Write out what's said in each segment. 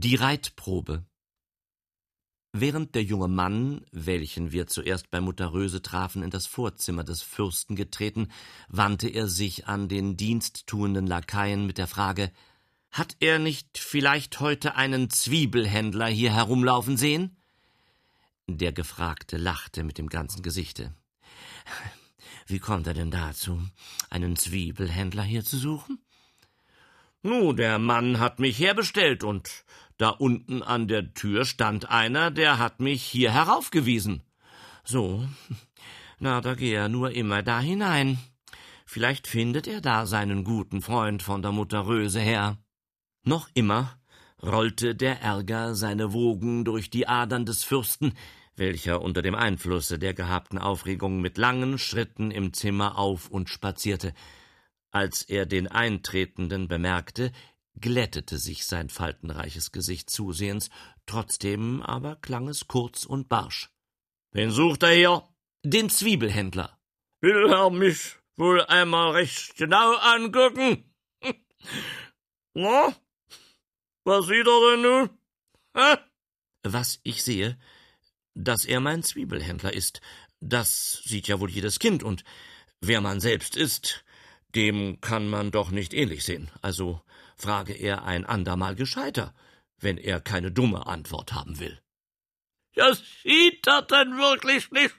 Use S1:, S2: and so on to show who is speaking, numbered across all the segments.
S1: Die Reitprobe Während der junge Mann, welchen wir zuerst bei Mutter Röse trafen, in das Vorzimmer des Fürsten getreten, wandte er sich an den diensttuenden Lakaien mit der Frage Hat er nicht vielleicht heute einen Zwiebelhändler hier herumlaufen sehen? Der Gefragte lachte mit dem ganzen Gesichte. Wie kommt er denn dazu, einen Zwiebelhändler hier zu suchen? Nu, der Mann hat mich herbestellt und da unten an der Tür stand einer, der hat mich hier heraufgewiesen. So, na, da geh er nur immer da hinein. Vielleicht findet er da seinen guten Freund von der Mutter Röse her. Noch immer rollte der Ärger seine Wogen durch die Adern des Fürsten, welcher unter dem Einflusse der gehabten Aufregung mit langen Schritten im Zimmer auf und spazierte. Als er den Eintretenden bemerkte, glättete sich sein faltenreiches Gesicht zusehends, trotzdem aber klang es kurz und barsch. Wen sucht er hier? Den Zwiebelhändler. Will er mich wohl einmal recht genau angucken? Na? Was sieht er denn nun? Hä? Was ich sehe, dass er mein Zwiebelhändler ist. Das sieht ja wohl jedes Kind, und wer man selbst ist, dem kann man doch nicht ähnlich sehen. Also frage er ein andermal gescheiter, wenn er keine dumme Antwort haben will. Ja, sieht er denn wirklich nicht,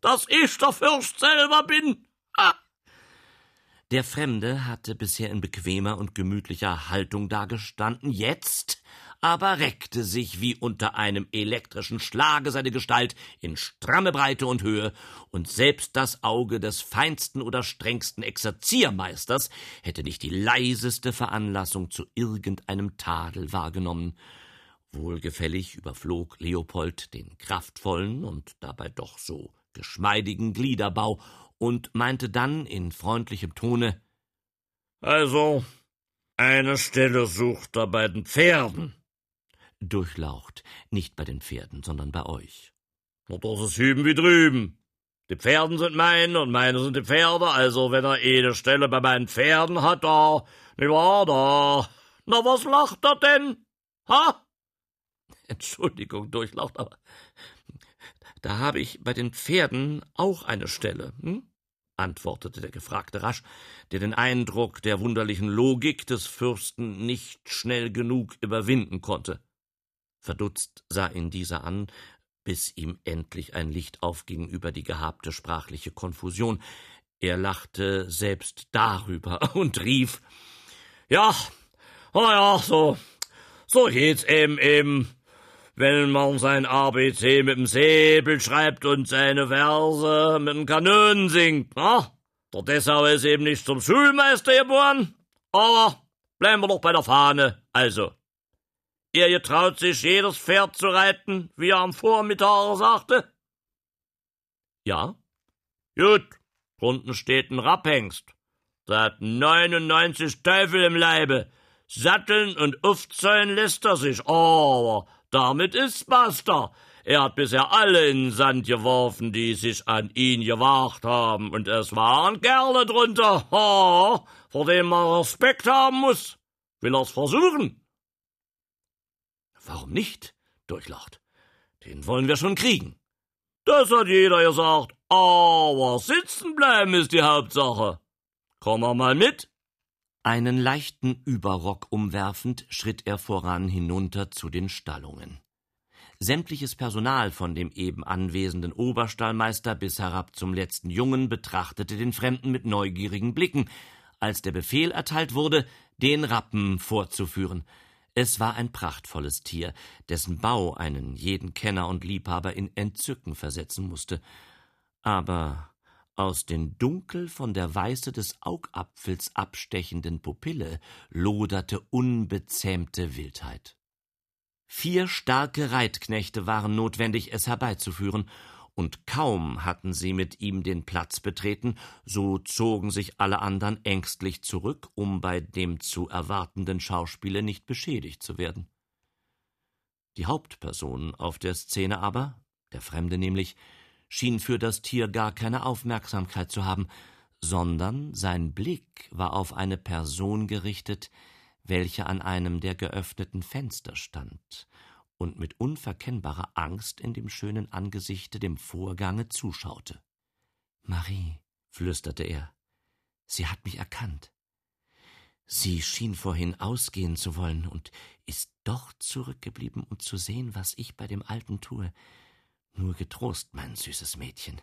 S1: dass ich der Fürst selber bin? Ha! Der Fremde hatte bisher in bequemer und gemütlicher Haltung dagestanden, jetzt aber reckte sich wie unter einem elektrischen Schlage seine Gestalt in stramme Breite und Höhe, und selbst das Auge des feinsten oder strengsten Exerziermeisters hätte nicht die leiseste Veranlassung zu irgendeinem Tadel wahrgenommen. Wohlgefällig überflog Leopold den kraftvollen und dabei doch so geschmeidigen Gliederbau und meinte dann in freundlichem Tone Also, eine Stelle sucht er bei den Pferden durchlaucht. Nicht bei den Pferden, sondern bei euch. Na, das ist hüben wie drüben. Die Pferden sind meine und meine sind die Pferde, also wenn er eine Stelle bei meinen Pferden hat, da, nicht wahr, da. Na, was lacht er denn? Ha? Entschuldigung, durchlaucht, aber da habe ich bei den Pferden auch eine Stelle, hm? antwortete der Gefragte rasch, der den Eindruck der wunderlichen Logik des Fürsten nicht schnell genug überwinden konnte. Verdutzt sah ihn dieser an, bis ihm endlich ein Licht aufging über die gehabte sprachliche Konfusion. Er lachte selbst darüber und rief Ja, oh ja, so, so geht's eben eben, wenn man sein ABC mit dem Säbel schreibt und seine Verse mit dem Kanonen singt, na? Der Dessau ist eben nicht zum Schulmeister geboren, aber bleiben wir doch bei der Fahne, also. Er getraut sich, jedes Pferd zu reiten, wie er am Vormittag sagte? Ja. Gut, drunten steht ein Rapphengst. Der hat 99 Teufel im Leibe. Satteln und aufzäunen lässt er sich, aber damit ist's basta. Er hat bisher alle in den Sand geworfen, die sich an ihn gewagt haben, und es waren Kerle drunter, ha, vor denen man Respekt haben muss. Will er's versuchen? Warum nicht? Durchlacht. Den wollen wir schon kriegen. Das hat jeder gesagt. Aber sitzen bleiben ist die Hauptsache. Komm mal mit. Einen leichten Überrock umwerfend schritt er voran hinunter zu den Stallungen. Sämtliches Personal von dem eben anwesenden Oberstallmeister bis herab zum letzten Jungen betrachtete den Fremden mit neugierigen Blicken, als der Befehl erteilt wurde, den Rappen vorzuführen. Es war ein prachtvolles Tier, dessen Bau einen jeden Kenner und Liebhaber in Entzücken versetzen musste. Aber aus den dunkel von der Weiße des Augapfels abstechenden Pupille loderte unbezähmte Wildheit. Vier starke Reitknechte waren notwendig, es herbeizuführen, und kaum hatten sie mit ihm den Platz betreten, so zogen sich alle anderen ängstlich zurück, um bei dem zu erwartenden Schauspiele nicht beschädigt zu werden. Die Hauptperson auf der Szene aber, der Fremde nämlich, schien für das Tier gar keine Aufmerksamkeit zu haben, sondern sein Blick war auf eine Person gerichtet, welche an einem der geöffneten Fenster stand und mit unverkennbarer Angst in dem schönen Angesichte dem Vorgange zuschaute. Marie, flüsterte er, sie hat mich erkannt. Sie schien vorhin ausgehen zu wollen und ist doch zurückgeblieben, um zu sehen, was ich bei dem Alten tue. Nur getrost, mein süßes Mädchen,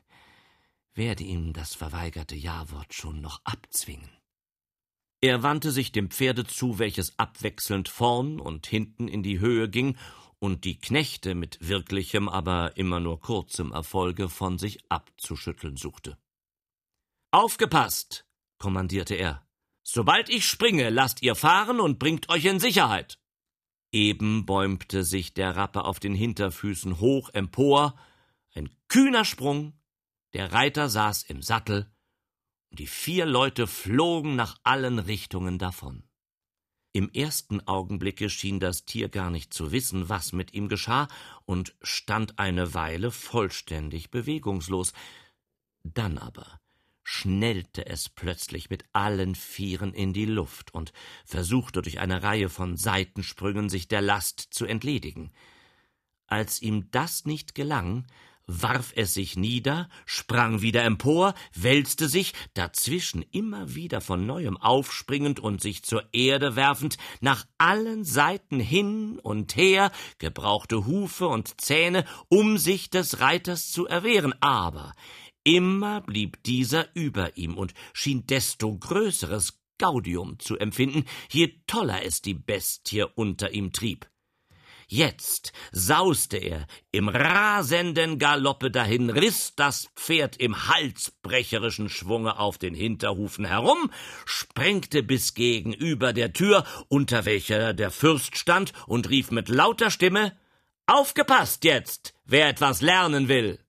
S1: werde ihm das verweigerte Jawort schon noch abzwingen. Er wandte sich dem Pferde zu, welches abwechselnd vorn und hinten in die Höhe ging und die Knechte mit wirklichem, aber immer nur kurzem Erfolge von sich abzuschütteln suchte. Aufgepasst, kommandierte er. Sobald ich springe, lasst ihr fahren und bringt euch in Sicherheit. Eben bäumte sich der Rappe auf den Hinterfüßen hoch empor, ein kühner Sprung, der Reiter saß im Sattel, und die vier Leute flogen nach allen Richtungen davon. Im ersten Augenblicke schien das Tier gar nicht zu wissen, was mit ihm geschah, und stand eine Weile vollständig bewegungslos. Dann aber schnellte es plötzlich mit allen Vieren in die Luft und versuchte durch eine Reihe von Seitensprüngen sich der Last zu entledigen. Als ihm das nicht gelang, warf es sich nieder, sprang wieder empor, wälzte sich, dazwischen immer wieder von neuem aufspringend und sich zur Erde werfend, nach allen Seiten hin und her, gebrauchte Hufe und Zähne, um sich des Reiters zu erwehren, aber immer blieb dieser über ihm und schien desto größeres Gaudium zu empfinden, je toller es die Bestie unter ihm trieb. Jetzt sauste er im rasenden Galoppe dahin, riß das Pferd im halsbrecherischen Schwunge auf den Hinterhufen herum, sprengte bis gegenüber der Tür, unter welcher der Fürst stand, und rief mit lauter Stimme Aufgepasst jetzt, wer etwas lernen will.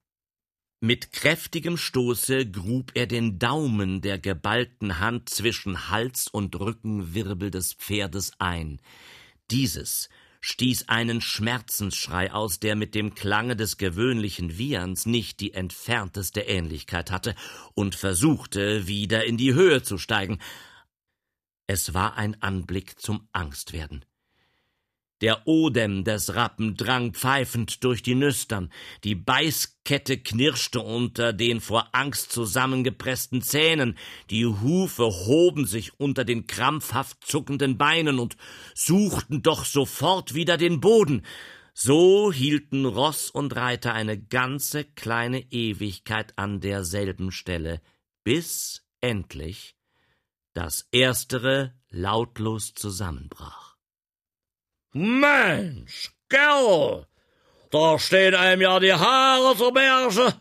S1: Mit kräftigem Stoße grub er den Daumen der geballten Hand zwischen Hals und Rückenwirbel des Pferdes ein. Dieses stieß einen Schmerzensschrei aus, der mit dem Klange des gewöhnlichen Wieherns nicht die entfernteste Ähnlichkeit hatte, und versuchte, wieder in die Höhe zu steigen. Es war ein Anblick zum Angstwerden. Der Odem des Rappen drang pfeifend durch die Nüstern, die Beißkette knirschte unter den vor Angst zusammengepressten Zähnen, die Hufe hoben sich unter den krampfhaft zuckenden Beinen und suchten doch sofort wieder den Boden. So hielten Ross und Reiter eine ganze kleine Ewigkeit an derselben Stelle, bis endlich das erstere lautlos zusammenbrach.
S2: Mensch, Kerl, da stehen einem ja die Haare zur Berge.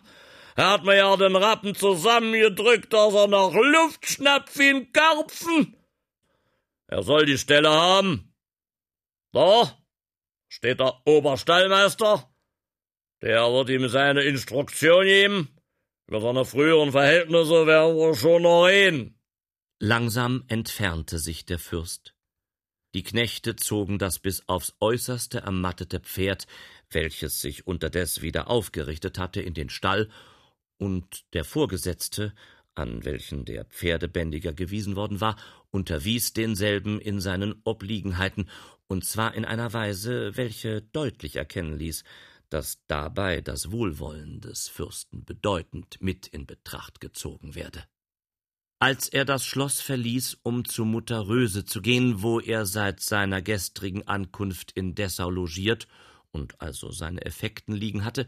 S2: Er hat mir ja den Rappen zusammengedrückt, dass er noch Luft schnappt wie ein Karpfen. Er soll die Stelle haben. Da steht der Oberstallmeister. Der wird ihm seine Instruktion geben. Über seine früheren Verhältnisse werden wir schon noch reden.
S1: Langsam entfernte sich der Fürst. Die Knechte zogen das bis aufs äußerste ermattete Pferd, welches sich unterdes wieder aufgerichtet hatte, in den Stall, und der Vorgesetzte, an welchen der Pferdebändiger gewiesen worden war, unterwies denselben in seinen Obliegenheiten, und zwar in einer Weise, welche deutlich erkennen ließ, dass dabei das Wohlwollen des Fürsten bedeutend mit in Betracht gezogen werde. Als er das Schloss verließ, um zu Mutter Röse zu gehen, wo er seit seiner gestrigen Ankunft in Dessau logiert und also seine Effekten liegen hatte,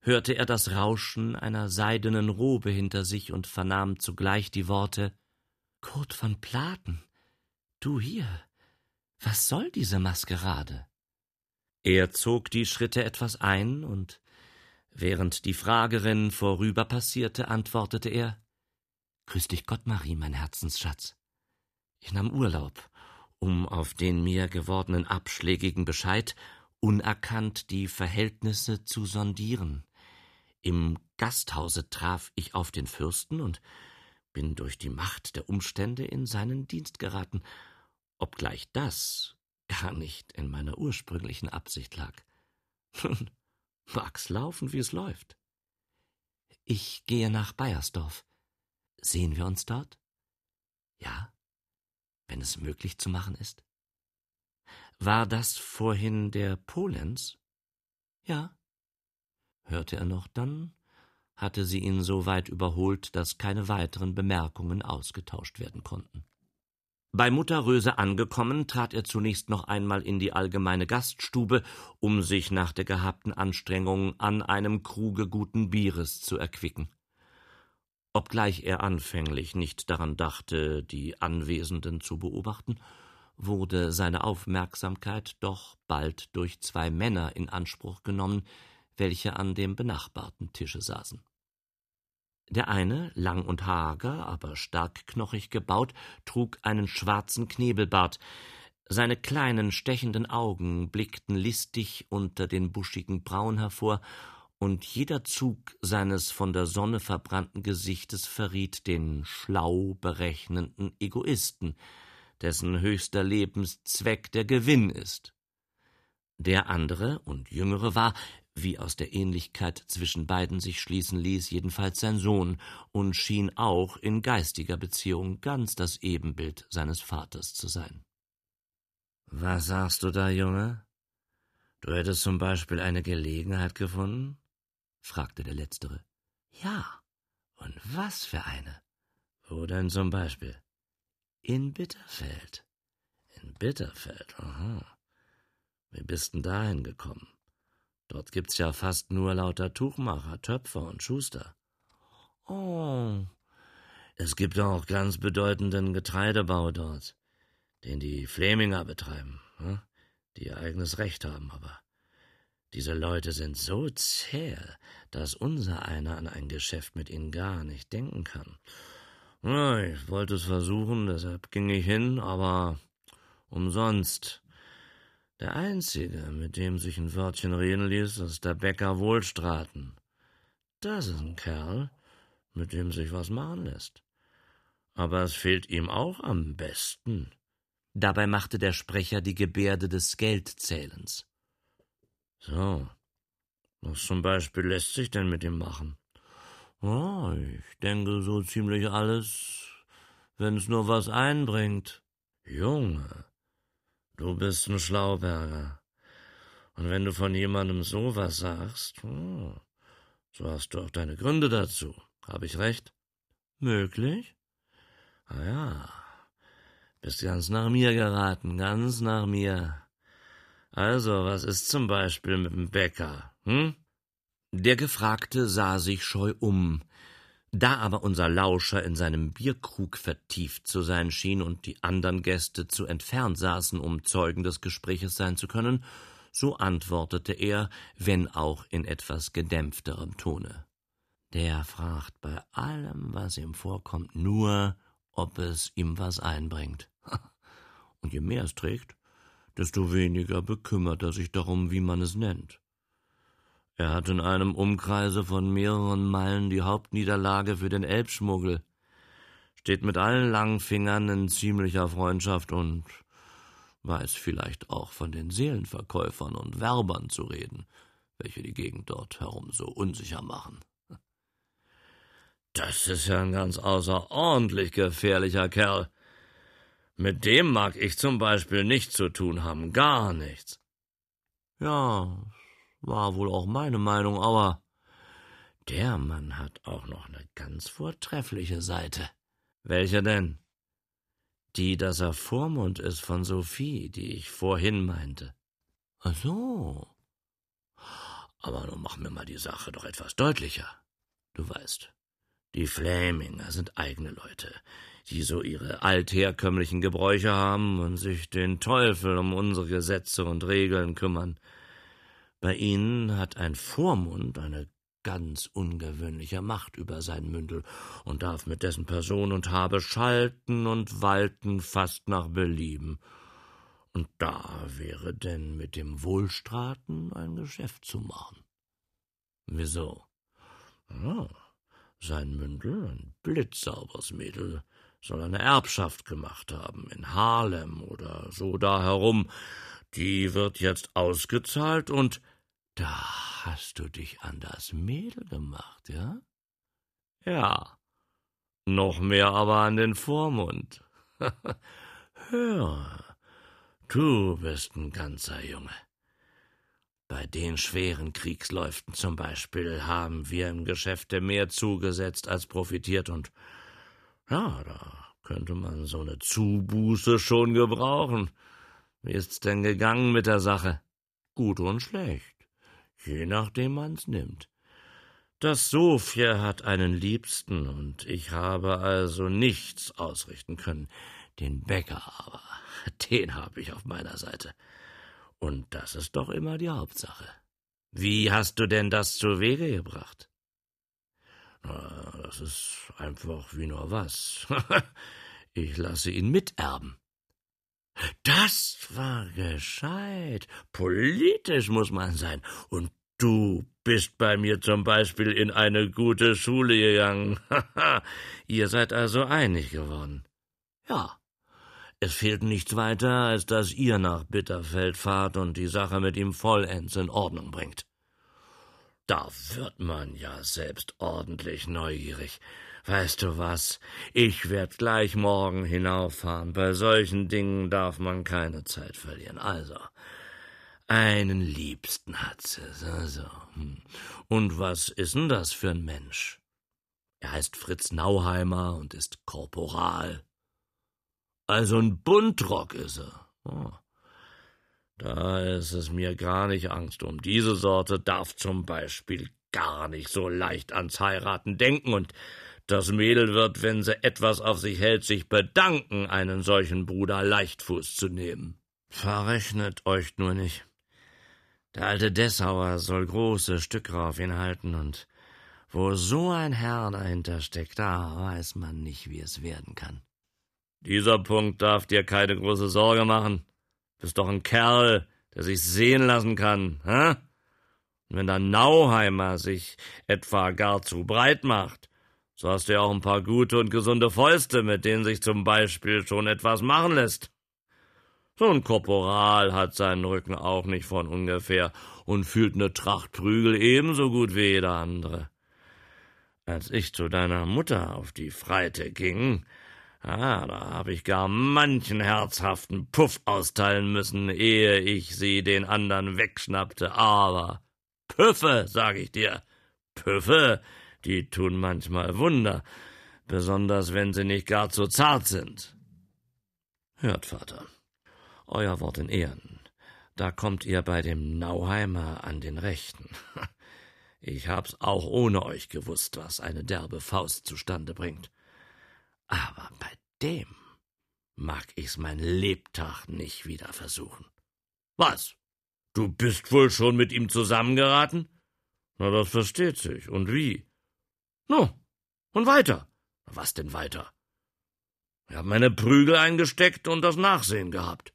S1: hörte er das Rauschen einer seidenen Robe hinter sich und vernahm zugleich die Worte Kurt von Platen, du hier. Was soll diese Maskerade? Er zog die Schritte etwas ein und während die Fragerin vorüberpassierte, antwortete er Grüß dich Gott, Marie, mein Herzensschatz. Ich nahm Urlaub, um auf den mir gewordenen abschlägigen Bescheid unerkannt die Verhältnisse zu sondieren. Im Gasthause traf ich auf den Fürsten und bin durch die Macht der Umstände in seinen Dienst geraten, obgleich das gar nicht in meiner ursprünglichen Absicht lag. Nun mag's laufen, wie es läuft. Ich gehe nach Bayersdorf. Sehen wir uns dort? Ja, wenn es möglich zu machen ist. War das vorhin der Polenz? Ja. Hörte er noch dann, hatte sie ihn so weit überholt, dass keine weiteren Bemerkungen ausgetauscht werden konnten. Bei Mutter Röse angekommen, trat er zunächst noch einmal in die allgemeine Gaststube, um sich nach der gehabten Anstrengung an einem Kruge guten Bieres zu erquicken. Obgleich er anfänglich nicht daran dachte, die Anwesenden zu beobachten, wurde seine Aufmerksamkeit doch bald durch zwei Männer in Anspruch genommen, welche an dem benachbarten Tische saßen. Der eine, lang und hager, aber starkknochig gebaut, trug einen schwarzen Knebelbart. Seine kleinen, stechenden Augen blickten listig unter den buschigen Brauen hervor, und jeder Zug seines von der Sonne verbrannten Gesichtes verriet den schlau berechnenden Egoisten, dessen höchster Lebenszweck der Gewinn ist. Der andere und jüngere war, wie aus der Ähnlichkeit zwischen beiden sich schließen ließ, jedenfalls sein Sohn, und schien auch in geistiger Beziehung ganz das Ebenbild seines Vaters zu sein. Was sagst du da, Junge? Du hättest zum Beispiel eine Gelegenheit gefunden? Fragte der Letztere. Ja, und was für eine? Wo denn zum Beispiel? In Bitterfeld. In Bitterfeld, aha. Wie bist denn dahin gekommen? Dort gibt's ja fast nur lauter Tuchmacher, Töpfer und Schuster. Oh, es gibt auch ganz bedeutenden Getreidebau dort, den die Fleminger betreiben, hm? die ihr eigenes Recht haben, aber diese Leute sind so zäh, dass unser einer an ein Geschäft mit ihnen gar nicht denken kann. Na, ich wollte es versuchen, deshalb ging ich hin, aber umsonst. Der einzige, mit dem sich ein Wörtchen reden ließ, ist der Bäcker Wohlstraten. Das ist ein Kerl, mit dem sich was machen lässt. Aber es fehlt ihm auch am besten. Dabei machte der Sprecher die Gebärde des Geldzählens. So, was zum Beispiel lässt sich denn mit ihm machen? Oh, ich denke so ziemlich alles, wenn's nur was einbringt. Junge, Du bist ein Schlauberger. Und wenn du von jemandem sowas sagst, hm, so hast du auch deine Gründe dazu. Habe ich recht? Möglich? Ah ja, bist ganz nach mir geraten, ganz nach mir. Also, was ist zum Beispiel mit dem Bäcker, hm? Der Gefragte sah sich scheu um, da aber unser Lauscher in seinem Bierkrug vertieft zu sein schien und die andern Gäste zu entfernt saßen, um Zeugen des Gespräches sein zu können, so antwortete er, wenn auch in etwas gedämpfterem Tone. Der fragt bei allem, was ihm vorkommt, nur, ob es ihm was einbringt. Und je mehr es trägt, desto weniger bekümmert er sich darum, wie man es nennt. Er hat in einem Umkreise von mehreren Meilen die Hauptniederlage für den Elbschmuggel, steht mit allen Langfingern in ziemlicher Freundschaft und weiß vielleicht auch von den Seelenverkäufern und Werbern zu reden, welche die Gegend dort herum so unsicher machen. Das ist ja ein ganz außerordentlich gefährlicher Kerl. Mit dem mag ich zum Beispiel nichts zu tun haben, gar nichts. Ja, war wohl auch meine Meinung, aber der Mann hat auch noch eine ganz vortreffliche Seite. Welche denn? Die, dass er Vormund ist von Sophie, die ich vorhin meinte. Ach so. Aber nun mach mir mal die Sache doch etwas deutlicher. Du weißt, die Fläminger sind eigene Leute, die so ihre altherkömmlichen Gebräuche haben und sich den Teufel um unsere Gesetze und Regeln kümmern. Bei ihnen hat ein Vormund eine ganz ungewöhnliche Macht über sein Mündel und darf mit dessen Person und Habe schalten und walten fast nach Belieben. Und da wäre denn mit dem Wohlstraten ein Geschäft zu machen. Wieso? Ja, sein Mündel, ein blitzsauberes Mädel, soll eine Erbschaft gemacht haben, in Harlem oder so da herum. Die wird jetzt ausgezahlt und da hast du dich an das Mädel gemacht, ja? Ja. Noch mehr aber an den Vormund. Hör, Du bist ein ganzer Junge. Bei den schweren Kriegsläuften zum Beispiel haben wir im Geschäfte mehr zugesetzt als profitiert und ja, da könnte man so eine Zubuße schon gebrauchen. Wie ist's denn gegangen mit der Sache? Gut und schlecht, je nachdem man's nimmt. Das Sophia hat einen Liebsten, und ich habe also nichts ausrichten können. Den Bäcker aber, den habe ich auf meiner Seite. Und das ist doch immer die Hauptsache. Wie hast du denn das zu Wege gebracht? Na, das ist einfach wie nur was. ich lasse ihn miterben. Das war gescheit. Politisch muss man sein. Und du bist bei mir zum Beispiel in eine gute Schule gegangen. Ihr seid also einig geworden. Ja. Es fehlt nichts weiter, als dass ihr nach Bitterfeld fahrt und die Sache mit ihm vollends in Ordnung bringt. Da wird man ja selbst ordentlich neugierig. Weißt du was? Ich werd gleich morgen hinauffahren. Bei solchen Dingen darf man keine Zeit verlieren. Also, einen Liebsten hat sie, so, so. Hm. Und was ist denn das für ein Mensch? Er heißt Fritz Nauheimer und ist Korporal. Also ein Buntrock ist er. Oh. Da ist es mir gar nicht Angst um. Diese Sorte darf zum Beispiel gar nicht so leicht ans Heiraten denken und das Mädel wird, wenn sie etwas auf sich hält, sich bedanken, einen solchen Bruder Leichtfuß zu nehmen. Verrechnet euch nur nicht. Der alte Dessauer soll große Stücke auf ihn halten und wo so ein Herr dahinter steckt, da weiß man nicht, wie es werden kann. Dieser Punkt darf dir keine große Sorge machen. Bist doch ein Kerl, der sich sehen lassen kann, hä? Und wenn der Nauheimer sich etwa gar zu breit macht, so hast du ja auch ein paar gute und gesunde Fäuste, mit denen sich zum Beispiel schon etwas machen lässt. So ein Korporal hat seinen Rücken auch nicht von ungefähr und fühlt ne Tracht Prügel ebenso gut wie jeder andere. Als ich zu deiner Mutter auf die Freite ging, Ah, da habe ich gar manchen herzhaften Puff austeilen müssen, ehe ich sie den anderen wegschnappte. Aber Püffe, sag ich dir, Püffe, die tun manchmal Wunder, besonders wenn sie nicht gar zu zart sind. Hört, Vater, euer Wort in Ehren. Da kommt ihr bei dem Nauheimer an den Rechten. Ich hab's auch ohne euch gewusst, was eine derbe Faust zustande bringt. Aber bei dem mag ich's mein Lebtag nicht wieder versuchen. Was? Du bist wohl schon mit ihm zusammengeraten? Na, das versteht sich. Und wie? Nu, und weiter. Was denn weiter? Ich hab meine Prügel eingesteckt und das Nachsehen gehabt.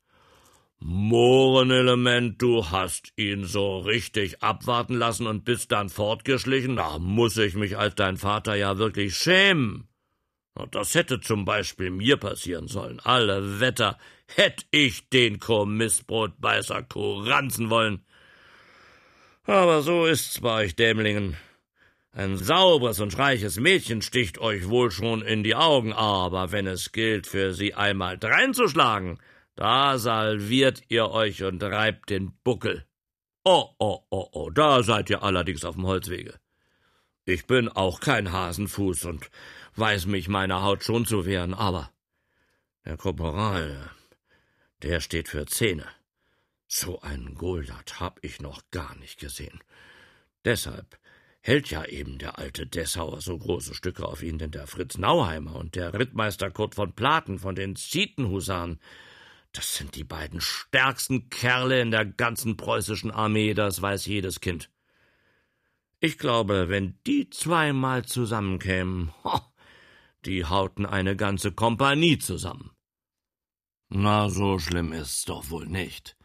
S1: Mohrenelement, du hast ihn so richtig abwarten lassen und bist dann fortgeschlichen? Da muss ich mich als dein Vater ja wirklich schämen. Das hätte zum Beispiel mir passieren sollen. Alle Wetter hätt ich den Kommissbrotbeißer kuranzen wollen. Aber so ist's bei euch Dämlingen. Ein sauberes und reiches Mädchen sticht euch wohl schon in die Augen, aber wenn es gilt, für sie einmal dreinzuschlagen, da salviert ihr euch und reibt den Buckel. Oh, oh, oh, oh, da seid ihr allerdings auf dem Holzwege. Ich bin auch kein Hasenfuß und weiß mich meine Haut schon zu wehren, aber der Korporal, der steht für Zähne. So einen Goldat hab ich noch gar nicht gesehen. Deshalb hält ja eben der alte Dessauer so große Stücke auf ihn, denn der Fritz Nauheimer und der Rittmeister Kurt von Platen von den Zietenhusaren, das sind die beiden stärksten Kerle in der ganzen preußischen Armee, das weiß jedes Kind. Ich glaube, wenn die zweimal zusammenkämen, ho, die hauten eine ganze Kompanie zusammen. Na, so schlimm ist's doch wohl nicht.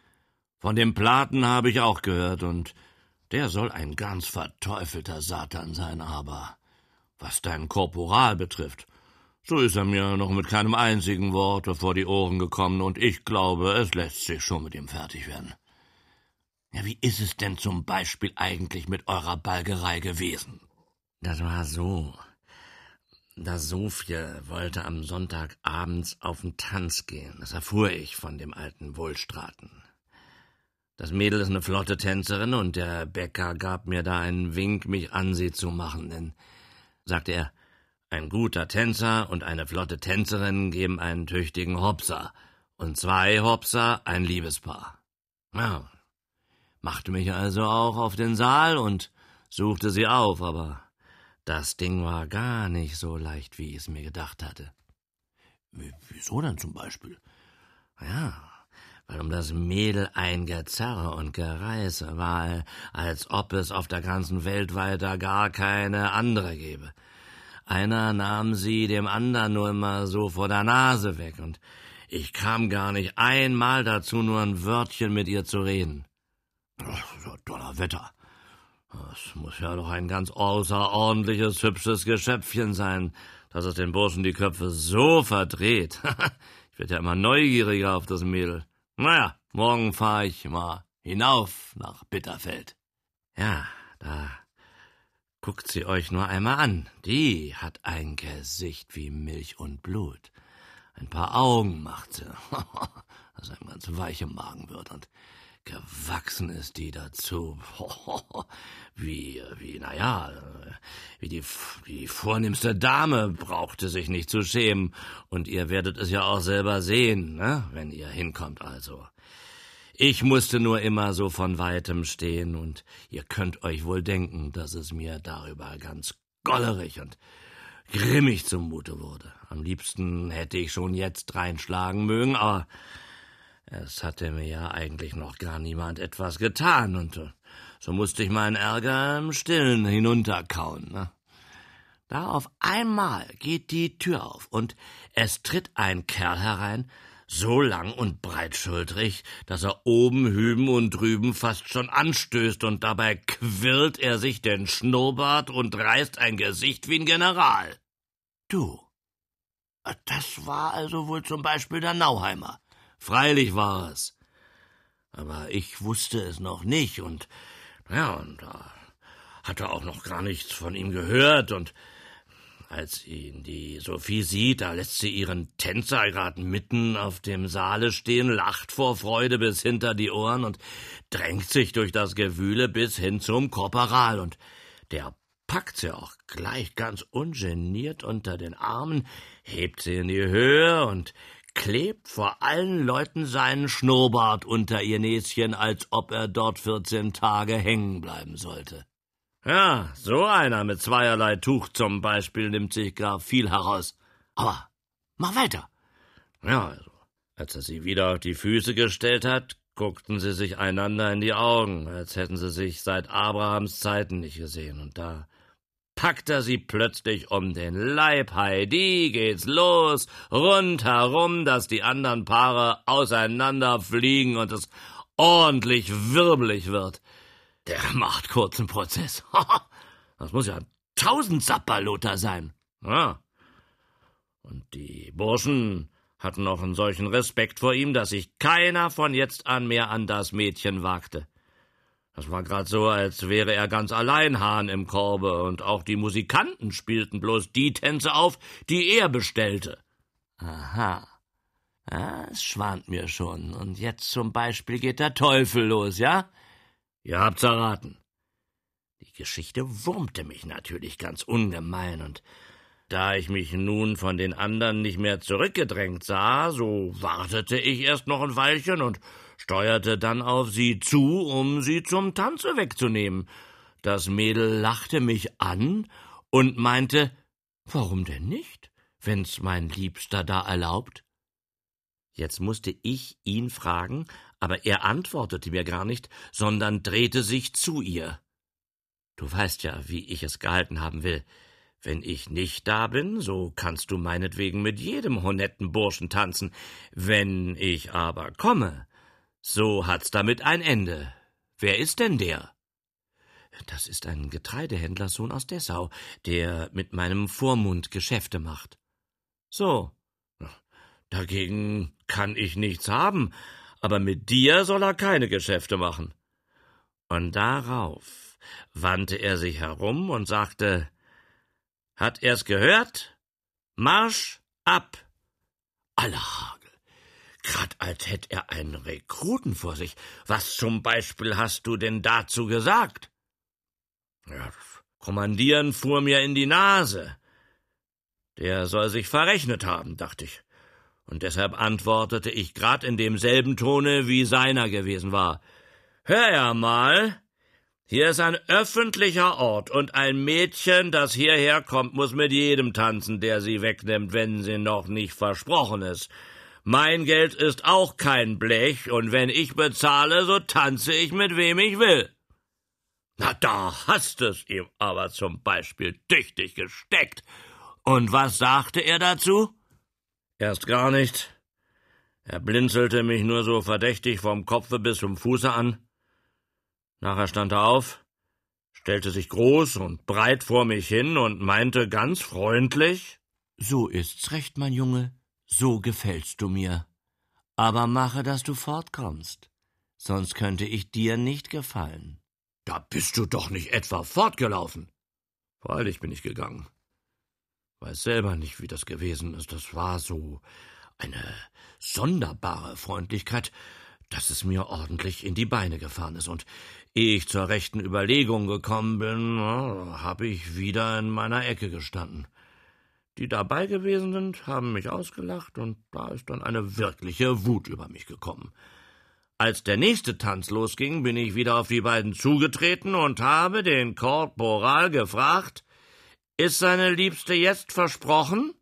S1: Von dem Platen habe ich auch gehört, und der soll ein ganz verteufelter Satan sein, aber was dein Korporal betrifft, so ist er mir noch mit keinem einzigen Worte vor die Ohren gekommen, und ich glaube, es lässt sich schon mit ihm fertig werden. Ja, wie ist es denn zum Beispiel eigentlich mit eurer Balgerei gewesen? Das war so. Das Sophie wollte am Sonntag abends auf den Tanz gehen. Das erfuhr ich von dem alten Wohlstraten. Das Mädel ist eine flotte Tänzerin und der Bäcker gab mir da einen Wink, mich an sie zu machen, denn, sagte er, ein guter Tänzer und eine flotte Tänzerin geben einen tüchtigen Hopser und zwei Hopser ein Liebespaar. Ja, machte mich also auch auf den Saal und suchte sie auf, aber das Ding war gar nicht so leicht, wie ich es mir gedacht hatte.
S2: Wieso denn zum Beispiel?
S1: Ja, weil um das Mädel ein Gezerre und Gereiße war, als ob es auf der ganzen Welt weiter gar keine andere gäbe. Einer nahm sie dem andern nur immer so vor der Nase weg, und ich kam gar nicht einmal dazu, nur ein Wörtchen mit ihr zu reden.
S2: Ach, Donnerwetter.
S1: Das muss ja doch ein ganz außerordentliches, hübsches Geschöpfchen sein, dass es den Burschen die Köpfe so verdreht. ich werde ja immer neugieriger auf das Mädel. Naja, morgen fahre ich mal hinauf nach Bitterfeld. Ja, da guckt sie euch nur einmal an. Die hat ein Gesicht wie Milch und Blut. Ein paar Augen macht sie, dass einem ganz weich im Magen wird und gewachsen ist die dazu. Wie, wie, na ja, wie die, die vornehmste Dame brauchte sich nicht zu schämen. Und ihr werdet es ja auch selber sehen, ne, wenn ihr hinkommt also. Ich musste nur immer so von weitem stehen, und ihr könnt euch wohl denken, dass es mir darüber ganz gollerig und grimmig zumute wurde. Am liebsten hätte ich schon jetzt reinschlagen mögen, aber es hatte mir ja eigentlich noch gar niemand etwas getan, und äh, so musste ich meinen Ärger im Stillen hinunterkauen. Ne? Da auf einmal geht die Tür auf, und es tritt ein Kerl herein, so lang und breitschultrig, dass er oben, hüben und drüben fast schon anstößt, und dabei quirlt er sich den Schnurrbart und reißt ein Gesicht wie ein General.
S2: Du, das war also wohl zum Beispiel der Nauheimer.
S1: Freilich war es. Aber ich wusste es noch nicht und, ja, und da hatte auch noch gar nichts von ihm gehört und als ihn die Sophie sieht, da lässt sie ihren Tänzer gerade mitten auf dem Saale stehen, lacht vor Freude bis hinter die Ohren und drängt sich durch das Gewühle bis hin zum Korporal und der packt sie auch gleich ganz ungeniert unter den Armen, hebt sie in die Höhe und klebt vor allen Leuten seinen Schnurrbart unter ihr Näschen, als ob er dort vierzehn Tage hängen bleiben sollte. Ja, so einer mit zweierlei Tuch zum Beispiel nimmt sich gar viel heraus. Aber mach weiter. Ja, also, als er sie wieder auf die Füße gestellt hat, guckten sie sich einander in die Augen, als hätten sie sich seit Abrahams Zeiten nicht gesehen, und da packt er sie plötzlich um den Leib. Heidi geht's los, rundherum, dass die anderen Paare auseinanderfliegen und es ordentlich wirbelig wird. Der macht kurzen Prozess. das muss ja ein Tausendsapperloter sein. Ja. Und die Burschen hatten auch einen solchen Respekt vor ihm, dass sich keiner von jetzt an mehr an das Mädchen wagte. Das war grad so, als wäre er ganz allein Hahn im Korbe, und auch die Musikanten spielten bloß die Tänze auf, die er bestellte. Aha. Ja, es schwant mir schon. Und jetzt zum Beispiel geht der Teufel los, ja? Ihr habt's erraten. Die Geschichte wurmte mich natürlich ganz ungemein, und da ich mich nun von den anderen nicht mehr zurückgedrängt sah, so wartete ich erst noch ein Weilchen und steuerte dann auf sie zu, um sie zum Tanze wegzunehmen. Das Mädel lachte mich an und meinte, warum denn nicht, wenn's mein Liebster da erlaubt? Jetzt musste ich ihn fragen, aber er antwortete mir gar nicht, sondern drehte sich zu ihr. Du weißt ja, wie ich es gehalten haben will. Wenn ich nicht da bin, so kannst du meinetwegen mit jedem honetten Burschen tanzen. Wenn ich aber komme, so hat's damit ein Ende. Wer ist denn der? Das ist ein Getreidehändlerssohn aus Dessau, der mit meinem Vormund Geschäfte macht. So. Dagegen kann ich nichts haben, aber mit dir soll er keine Geschäfte machen. Und darauf wandte er sich herum und sagte, hat er's gehört?
S2: Marsch ab! Allerhagel, grad als hätt er einen Rekruten vor sich. Was zum Beispiel hast du denn dazu gesagt? Ja, Kommandieren fuhr mir in die Nase. Der soll sich verrechnet haben, dachte ich. Und deshalb antwortete ich grad in demselben Tone, wie seiner gewesen war. Hör ja mal, hier ist ein öffentlicher Ort, und ein Mädchen, das hierher kommt, muss mit jedem tanzen, der sie wegnimmt, wenn sie noch nicht versprochen ist. Mein Geld ist auch kein Blech, und wenn ich bezahle, so tanze ich mit wem ich will. Na, da hast es ihm aber zum Beispiel tüchtig gesteckt. Und was sagte er dazu? Erst gar nicht. Er blinzelte mich nur so verdächtig vom Kopfe bis zum Fuße an. Nachher stand er auf, stellte sich groß und breit vor mich hin und meinte ganz freundlich
S1: So ist's recht, mein Junge, so gefällst du mir. Aber mache, dass du fortkommst, sonst könnte ich dir nicht gefallen.
S2: Da bist du doch nicht etwa fortgelaufen. Freilich bin ich gegangen. Weiß selber nicht, wie das gewesen ist. Das war so eine sonderbare Freundlichkeit, dass es mir ordentlich in die Beine gefahren ist, und ehe ich zur rechten Überlegung gekommen bin, habe ich wieder in meiner Ecke gestanden. Die dabei gewesen sind, haben mich ausgelacht, und da ist dann eine wirkliche Wut über mich gekommen. Als der nächste Tanz losging, bin ich wieder auf die beiden zugetreten und habe den Korporal gefragt, ist seine Liebste jetzt versprochen?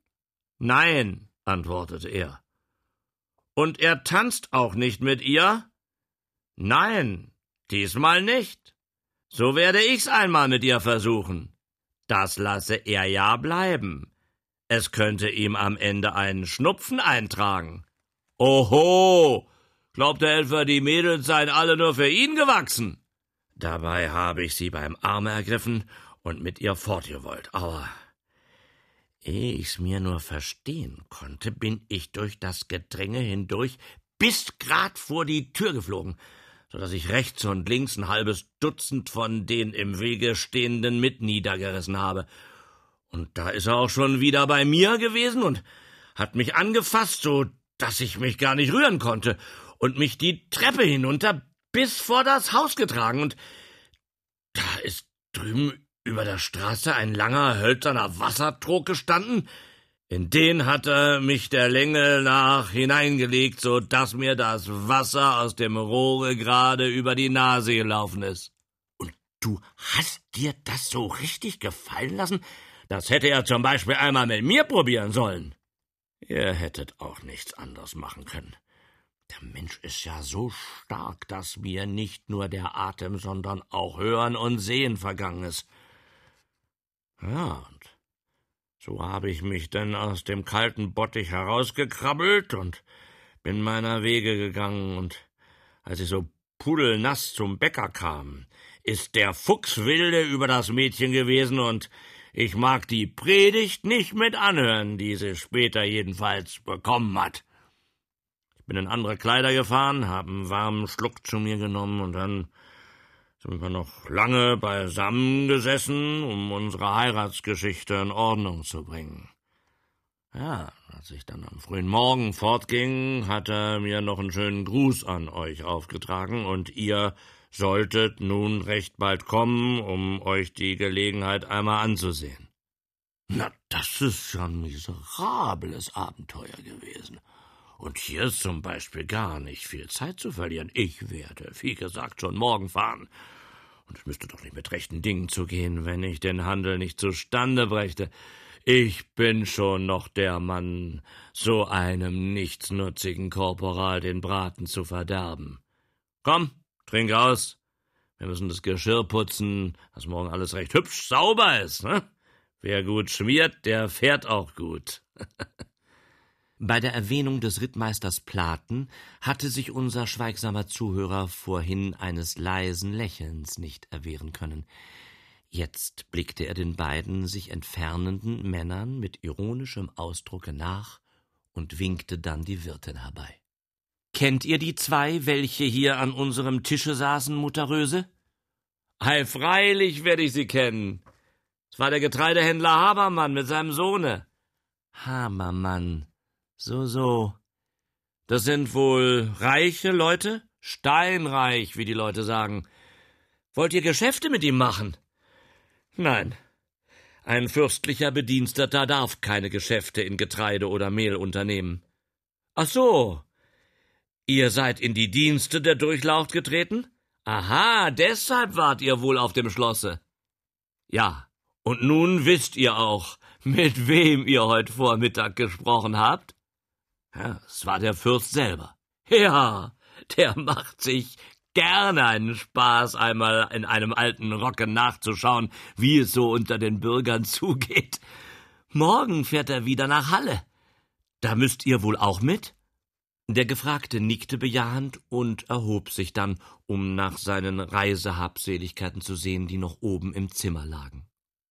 S2: Nein, antwortete er. Und er tanzt auch nicht mit ihr? Nein, diesmal nicht. So werde ich's einmal mit ihr versuchen. Das lasse er ja bleiben. Es könnte ihm am Ende einen Schnupfen eintragen. Oho! Glaubt er etwa, die Mädels seien alle nur für ihn gewachsen? Dabei habe ich sie beim Arme ergriffen und mit ihr fortgewollt, aber Ehe ich's mir nur verstehen konnte, bin ich durch das Gedränge hindurch bis grad vor die Tür geflogen, so dass ich rechts und links ein halbes Dutzend von den im Wege stehenden mit niedergerissen habe. Und da ist er auch schon wieder bei mir gewesen und hat mich angefasst, so dass ich mich gar nicht rühren konnte und mich die Treppe hinunter bis vor das Haus getragen und da ist drüben über der Straße ein langer, hölzerner Wassertrog gestanden, in den hatte mich der Länge nach hineingelegt, so dass mir das Wasser aus dem Rohre gerade über die Nase gelaufen ist. Und du hast dir das so richtig gefallen lassen? Das hätte er zum Beispiel einmal mit mir probieren sollen. Ihr hättet auch nichts anderes machen können. Der Mensch ist ja so stark, dass mir nicht nur der Atem, sondern auch Hören und Sehen vergangen ist. Ja, und so habe ich mich denn aus dem kalten Bottich herausgekrabbelt und bin meiner Wege gegangen, und als ich so pudelnass zum Bäcker kam, ist der Fuchs wilde über das Mädchen gewesen, und ich mag die Predigt nicht mit anhören, die sie später jedenfalls bekommen hat. Ich bin in andere Kleider gefahren, habe einen warmen Schluck zu mir genommen, und dann sind wir noch lange beisammen gesessen, um unsere Heiratsgeschichte in Ordnung zu bringen. Ja, als ich dann am frühen Morgen fortging, hat er mir noch einen schönen Gruß an euch aufgetragen, und ihr solltet nun recht bald kommen, um euch die Gelegenheit einmal anzusehen. Na, das ist ja ein miserables Abenteuer gewesen. Und hier ist zum Beispiel gar nicht viel Zeit zu verlieren. Ich werde, wie gesagt, schon morgen fahren. Und es müsste doch nicht mit rechten Dingen zugehen, wenn ich den Handel nicht zustande brächte. Ich bin schon noch der Mann, so einem nichtsnutzigen Korporal den Braten zu verderben. Komm, trink aus. Wir müssen das Geschirr putzen, dass morgen alles recht hübsch sauber ist. Ne? Wer gut schmiert, der fährt auch gut.
S1: Bei der Erwähnung des Rittmeisters Platen hatte sich unser schweigsamer Zuhörer vorhin eines leisen Lächelns nicht erwehren können. Jetzt blickte er den beiden sich entfernenden Männern mit ironischem Ausdrucke nach und winkte dann die Wirtin herbei. Kennt ihr die zwei, welche hier an unserem Tische saßen, Mutter Röse?
S2: Ei, freilich werde ich sie kennen. Es war der Getreidehändler Habermann mit seinem Sohne.
S1: Hamermann. So, so. Das sind wohl reiche Leute? Steinreich, wie die Leute sagen. Wollt ihr Geschäfte mit ihm machen? Nein. Ein fürstlicher Bediensteter darf keine Geschäfte in Getreide oder Mehl unternehmen. Ach so. Ihr seid in die Dienste der Durchlaucht getreten? Aha, deshalb wart ihr wohl auf dem Schlosse. Ja, und nun wisst ihr auch, mit wem ihr heute Vormittag gesprochen habt? Ja, es war der Fürst selber. Ja, der macht sich gerne einen Spaß, einmal in einem alten Rocke nachzuschauen, wie es so unter den Bürgern zugeht. Morgen fährt er wieder nach Halle. Da müsst ihr wohl auch mit? Der Gefragte nickte bejahend und erhob sich dann, um nach seinen Reisehabseligkeiten zu sehen, die noch oben im Zimmer lagen.